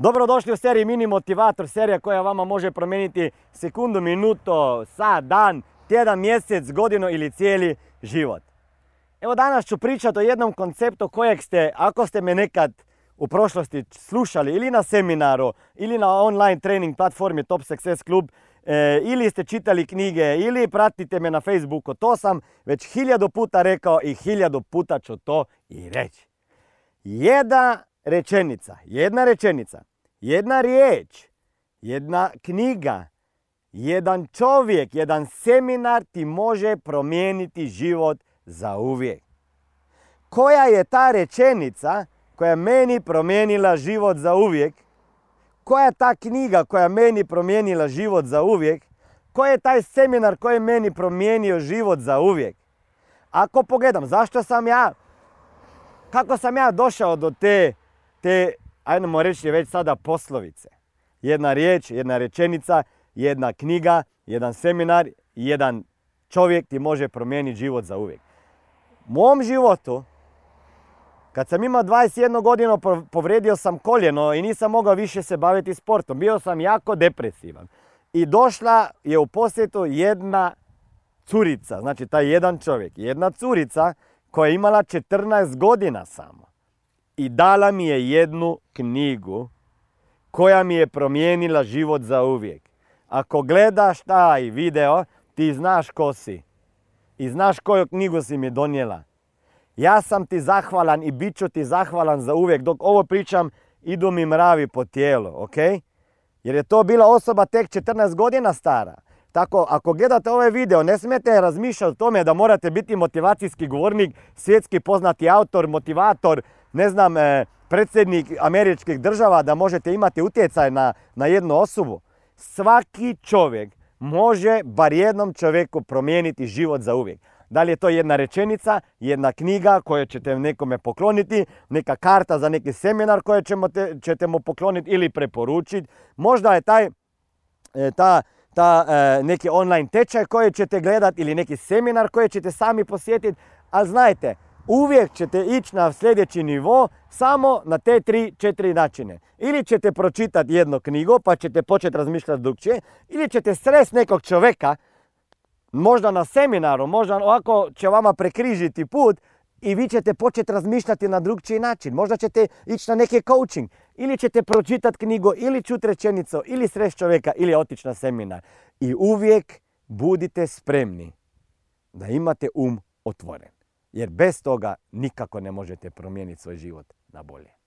Dobrodošli u seriji Mini Motivator, serija koja vama može promijeniti sekundu, minuto, sat, dan, tjedan, mjesec, godinu ili cijeli život. Evo danas ću pričati o jednom konceptu kojeg ste, ako ste me nekad u prošlosti slušali ili na seminaru, ili na online trening platformi Top Success Club, e, ili ste čitali knjige, ili pratite me na Facebooku, to sam već hiljadu puta rekao i hiljadu puta ću to i reći. Jedna rečenica, jedna rečenica, jedna riječ, jedna knjiga, jedan čovjek, jedan seminar ti može promijeniti život za uvijek. Koja je ta rečenica koja meni promijenila život za uvijek? Koja je ta knjiga koja meni promijenila život za uvijek? Koji je taj seminar koji je meni promijenio život za uvijek? Ako pogledam, zašto sam ja, kako sam ja došao do te, te ajmo reći već sada poslovice. Jedna riječ, jedna rečenica, jedna knjiga, jedan seminar, jedan čovjek ti može promijeniti život za uvijek. U mom životu, kad sam imao 21 godinu, povrijedio sam koljeno i nisam mogao više se baviti sportom. Bio sam jako depresivan. I došla je u posjetu jedna curica, znači taj jedan čovjek, jedna curica koja je imala 14 godina samo i dala mi je jednu knjigu koja mi je promijenila život za uvijek. Ako gledaš taj video, ti znaš ko si. I znaš koju knjigu si mi donijela. Ja sam ti zahvalan i bit ću ti zahvalan za uvijek. Dok ovo pričam, idu mi mravi po tijelu, ok? Jer je to bila osoba tek 14 godina stara. Tako, ako gledate ovaj video, ne smijete razmišljati o tome da morate biti motivacijski govornik, svjetski poznati autor, motivator, ne znam, e, predsjednik američkih država, da možete imati utjecaj na, na jednu osobu. Svaki čovjek može bar jednom čovjeku promijeniti život za uvijek. Da li je to jedna rečenica, jedna knjiga koju ćete nekome pokloniti, neka karta za neki seminar koju ćete mu pokloniti ili preporučiti. Možda je taj, e, ta, ta e, neki online tečaj koji ćete gledati ili neki seminar koji ćete sami posjetiti, ali znajte, uvijek ćete ići na sljedeći nivo samo na te tri, četiri načine. Ili ćete pročitati jednu knjigu pa ćete početi razmišljati drugčije, ili ćete srest nekog čovjeka, možda na seminaru, možda ovako će vama prekrižiti put i vi ćete početi razmišljati na drugčiji način. Možda ćete ići na neki coaching, ili ćete pročitati knjigu, ili čuti rečenicu, ili srest čovjeka, ili otići na seminar. I uvijek budite spremni da imate um otvoren. Jer bez toga nikako ne možete promijeniti svoj život na bolje.